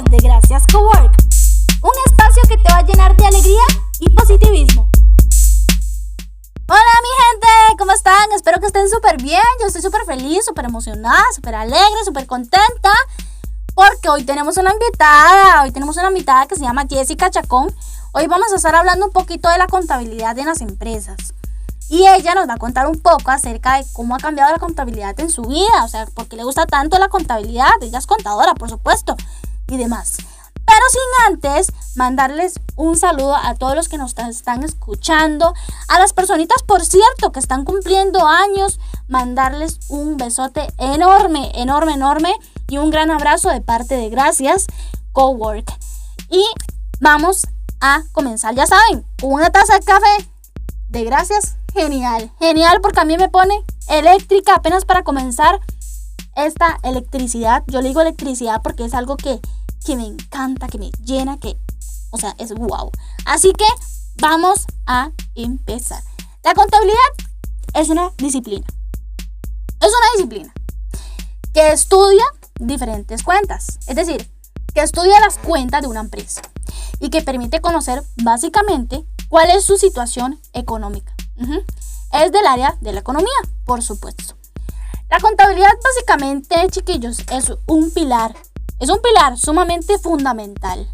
podcast de Gracias Cowork, un espacio que te va a llenar de alegría y positivismo. Hola mi gente, ¿cómo están? Espero que estén súper bien. Yo estoy súper feliz, súper emocionada, súper alegre, súper contenta. Porque hoy tenemos una invitada, hoy tenemos una invitada que se llama Jessica Chacón. Hoy vamos a estar hablando un poquito de la contabilidad en las empresas. Y ella nos va a contar un poco acerca de cómo ha cambiado la contabilidad en su vida, o sea, por qué le gusta tanto la contabilidad, ella es contadora, por supuesto, y demás. Pero sin antes mandarles un saludo a todos los que nos están escuchando, a las personitas, por cierto, que están cumpliendo años, mandarles un besote enorme, enorme, enorme y un gran abrazo de parte de Gracias Cowork. Y vamos a comenzar, ya saben, una taza de café de Gracias Genial, genial porque a mí me pone eléctrica apenas para comenzar esta electricidad. Yo le digo electricidad porque es algo que, que me encanta, que me llena, que, o sea, es wow. Así que vamos a empezar. La contabilidad es una disciplina. Es una disciplina que estudia diferentes cuentas. Es decir, que estudia las cuentas de una empresa y que permite conocer básicamente cuál es su situación económica. Es del área de la economía, por supuesto. La contabilidad básicamente, chiquillos, es un pilar. Es un pilar sumamente fundamental.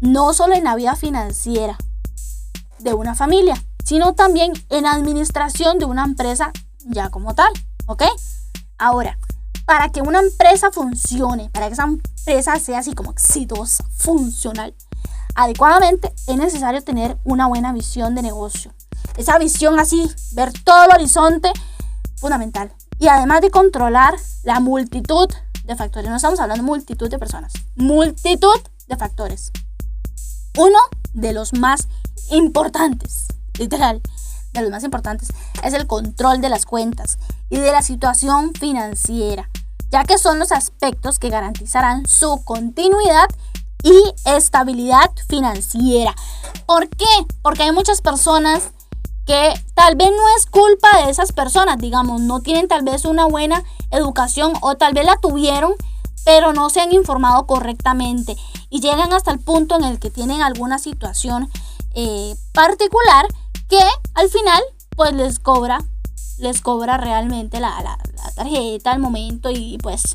No solo en la vida financiera de una familia, sino también en la administración de una empresa ya como tal. ¿Ok? Ahora, para que una empresa funcione, para que esa empresa sea así como exitosa, funcional, adecuadamente, es necesario tener una buena visión de negocio esa visión así, ver todo el horizonte, fundamental. Y además de controlar la multitud de factores, no estamos hablando de multitud de personas, multitud de factores. Uno de los más importantes, literal, de los más importantes, es el control de las cuentas y de la situación financiera, ya que son los aspectos que garantizarán su continuidad y estabilidad financiera. ¿Por qué? Porque hay muchas personas que tal vez no es culpa de esas personas, digamos, no tienen tal vez una buena educación o tal vez la tuvieron, pero no se han informado correctamente y llegan hasta el punto en el que tienen alguna situación eh, particular que al final pues les cobra, les cobra realmente la, la, tarjeta al momento y pues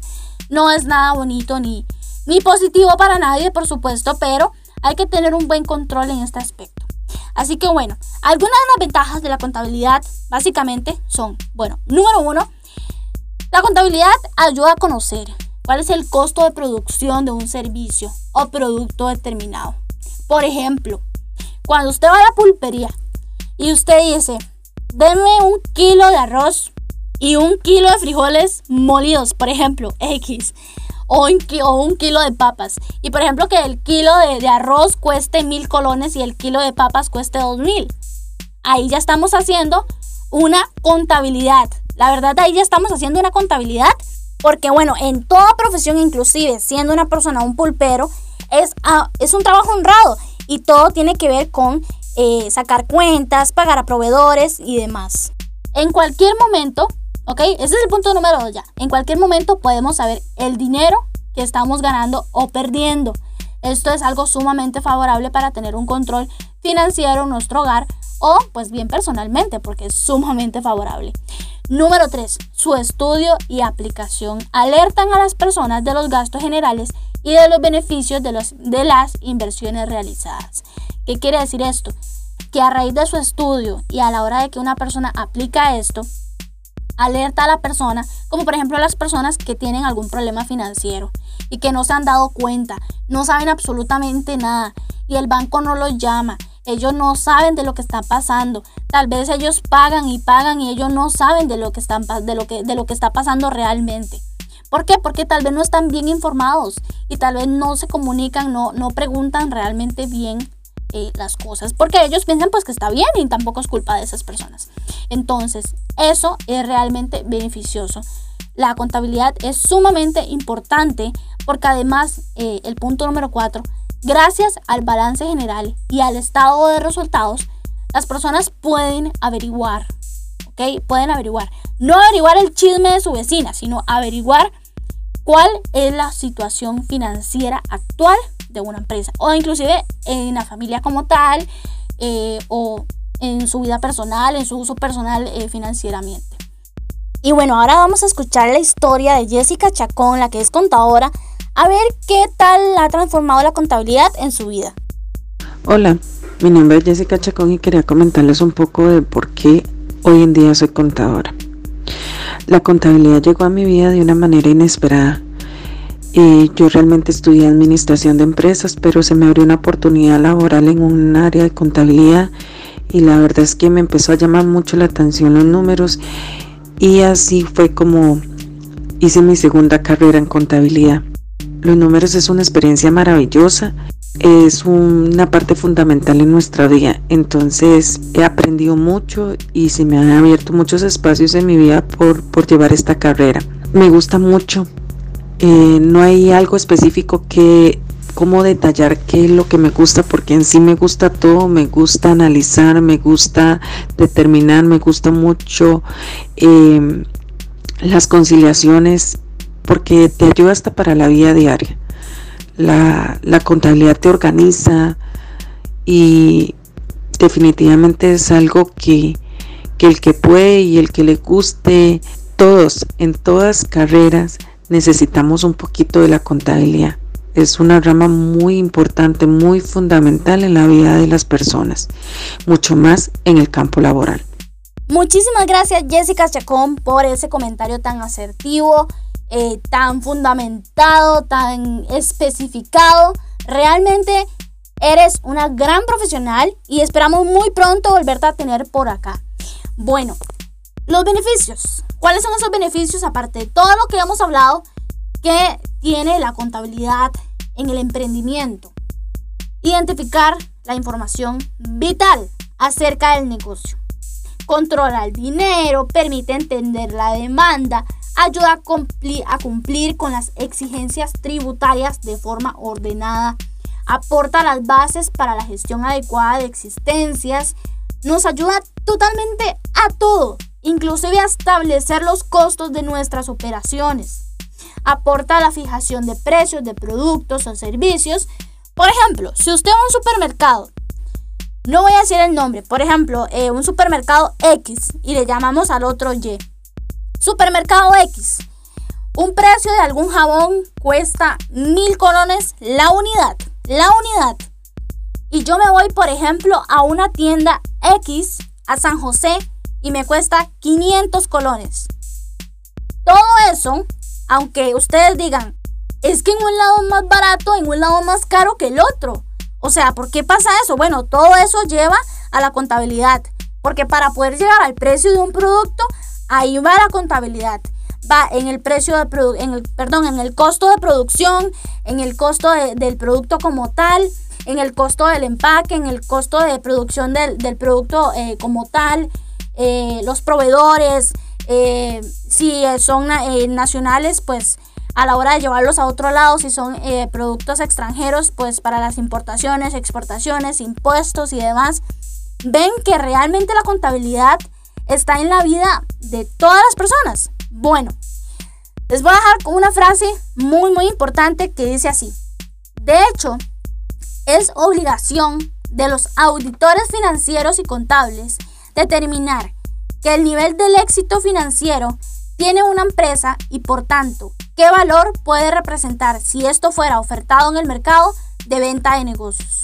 no es nada bonito ni, ni positivo para nadie, por supuesto, pero hay que tener un buen control en este aspecto. Así que bueno, algunas de las ventajas de la contabilidad básicamente son, bueno, número uno, la contabilidad ayuda a conocer cuál es el costo de producción de un servicio o producto determinado. Por ejemplo, cuando usted va a la pulpería y usted dice, deme un kilo de arroz y un kilo de frijoles molidos, por ejemplo, X o un, kilo de papas. Y por ejemplo que el kilo de, arroz cueste mil colones y el kilo de papas cueste dos mil. Ahí ya estamos haciendo una contabilidad. La verdad ahí ya estamos haciendo una contabilidad porque bueno, en toda profesión, inclusive siendo una persona un pulpero, es, ah, es un trabajo honrado y todo tiene que ver con eh, sacar cuentas, pagar a proveedores y demás. En cualquier momento ¿Ok? Ese es el punto número dos ya. En cualquier momento podemos saber el dinero que estamos ganando o perdiendo. Esto es algo sumamente favorable para tener un control financiero en nuestro hogar o pues bien personalmente porque es sumamente favorable. Número 3. Su estudio y aplicación alertan a las personas de los gastos generales y de los beneficios de, los, de las inversiones realizadas. ¿Qué quiere decir esto? Que a raíz de su estudio y a la hora de que una persona aplica esto, alerta a la persona, como por ejemplo las personas que tienen algún problema financiero y que no se han dado cuenta, no saben absolutamente nada y el banco no los llama. Ellos no saben de lo que está pasando. Tal vez ellos pagan y pagan y ellos no saben de lo que, están, de lo que, de lo que está pasando realmente. ¿Por qué? Porque tal vez no están bien informados y tal vez no se comunican, no, no preguntan realmente bien las cosas, porque ellos piensan pues que está bien y tampoco es culpa de esas personas. Entonces, eso es realmente beneficioso. La contabilidad es sumamente importante porque además, eh, el punto número 4, gracias al balance general y al estado de resultados, las personas pueden averiguar, ¿ok? Pueden averiguar. No averiguar el chisme de su vecina, sino averiguar cuál es la situación financiera actual de una empresa o inclusive en la familia como tal eh, o en su vida personal, en su uso personal eh, financieramente. Y bueno, ahora vamos a escuchar la historia de Jessica Chacón, la que es contadora, a ver qué tal ha transformado la contabilidad en su vida. Hola, mi nombre es Jessica Chacón y quería comentarles un poco de por qué hoy en día soy contadora. La contabilidad llegó a mi vida de una manera inesperada. Yo realmente estudié administración de empresas, pero se me abrió una oportunidad laboral en un área de contabilidad y la verdad es que me empezó a llamar mucho la atención los números y así fue como hice mi segunda carrera en contabilidad. Los números es una experiencia maravillosa, es una parte fundamental en nuestra vida, entonces he aprendido mucho y se me han abierto muchos espacios en mi vida por, por llevar esta carrera. Me gusta mucho, eh, no hay algo específico que cómo detallar qué es lo que me gusta, porque en sí me gusta todo, me gusta analizar, me gusta determinar, me gusta mucho em, las conciliaciones, porque te ayuda hasta para la vida diaria. La, la contabilidad te organiza y definitivamente es algo que, que el que puede y el que le guste, todos, en todas carreras, necesitamos un poquito de la contabilidad es una rama muy importante, muy fundamental en la vida de las personas, mucho más en el campo laboral. Muchísimas gracias Jessica Chacón por ese comentario tan asertivo, eh, tan fundamentado, tan especificado. Realmente eres una gran profesional y esperamos muy pronto volverte a tener por acá. Bueno, los beneficios. ¿Cuáles son esos beneficios aparte de todo lo que hemos hablado? que tiene la contabilidad en el emprendimiento. Identificar la información vital acerca del negocio. Controla el dinero, permite entender la demanda, ayuda a cumplir, a cumplir con las exigencias tributarias de forma ordenada, aporta las bases para la gestión adecuada de existencias, nos ayuda totalmente a todo, inclusive a establecer los costos de nuestras operaciones aporta la fijación de precios de productos o servicios. Por ejemplo, si usted va a un supermercado, no voy a decir el nombre, por ejemplo, eh, un supermercado X y le llamamos al otro Y. Supermercado X. Un precio de algún jabón cuesta mil colones la unidad. La unidad. Y yo me voy, por ejemplo, a una tienda X a San José y me cuesta 500 colones. Todo eso aunque ustedes digan, es que en un lado es más barato, en un lado más caro que el otro. O sea, ¿por qué pasa eso? Bueno, todo eso lleva a la contabilidad. Porque para poder llegar al precio de un producto, ahí va la contabilidad. Va en el precio de en perdón, en el costo de producción, en el costo del producto como tal, en el costo del empaque, en el costo de producción del, producto eh, como tal, eh, los proveedores, eh, si son eh, nacionales, pues a la hora de llevarlos a otro lado, si son productos extranjeros, pues para las importaciones, exportaciones, impuestos y demás, ven que realmente la contabilidad está en la vida de todas las personas. Bueno, les voy a dejar una frase muy muy importante que dice así. De hecho, es obligación de los auditores financieros y contables determinar que el nivel del éxito financiero tiene una empresa y por tanto, qué valor puede representar si esto fuera ofertado en el mercado de venta de negocios.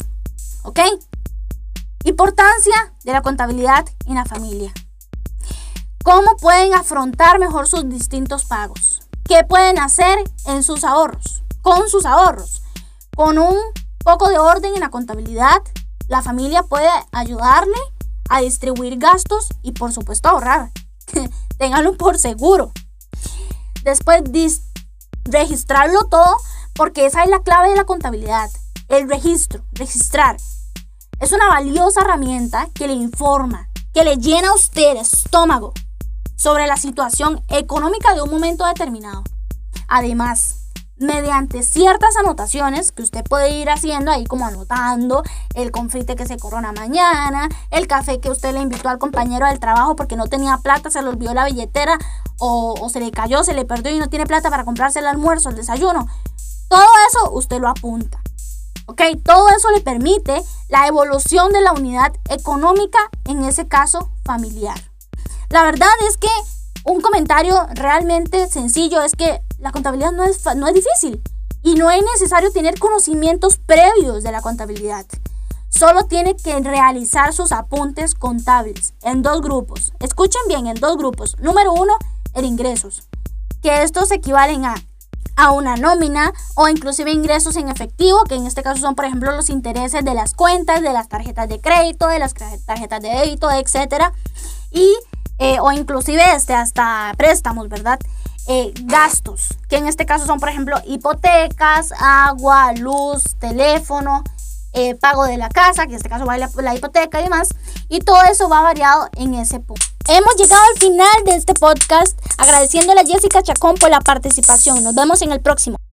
¿Ok? Importancia de la contabilidad en la familia. ¿Cómo pueden afrontar mejor sus distintos pagos? ¿Qué pueden hacer en sus ahorros? Con sus ahorros. Con un poco de orden en la contabilidad, la familia puede ayudarle a distribuir gastos y por supuesto ahorrar. Ténganlo por seguro. Después registrarlo todo porque esa es la clave de la contabilidad. El registro, registrar. Es una valiosa herramienta que le informa, que le llena a usted el estómago sobre la situación económica de un momento determinado. Además, mediante ciertas anotaciones que usted puede ir haciendo ahí como anotando el confite que se corona mañana, el café que usted le invitó al compañero del trabajo porque no tenía plata, se le olvidó la billetera o, o se le cayó, se le perdió y no tiene plata para comprarse el almuerzo, el desayuno. Todo eso usted lo apunta. ¿Ok? Todo eso le permite la evolución de la unidad económica, en ese caso familiar. La verdad es que un comentario realmente sencillo es que la contabilidad no es, no es difícil y no es necesario tener conocimientos previos de la contabilidad. Solo tiene que realizar sus apuntes contables en dos grupos. Escuchen bien, en dos grupos. Número uno, el ingresos, que estos equivalen a a una nómina o inclusive ingresos en efectivo, que en este caso son por ejemplo los intereses de las cuentas, de las tarjetas de crédito, de las tarjetas de débito, etcétera, y eh, o inclusive este hasta préstamos, ¿verdad? Eh, gastos, que en este caso son, por ejemplo, hipotecas, agua, luz, teléfono, eh, pago de la casa, que en este caso va la, la hipoteca y demás, y todo eso va variado en ese punto. Hemos llegado al final de este podcast, agradeciéndole a Jessica Chacón por la participación. Nos vemos en el próximo.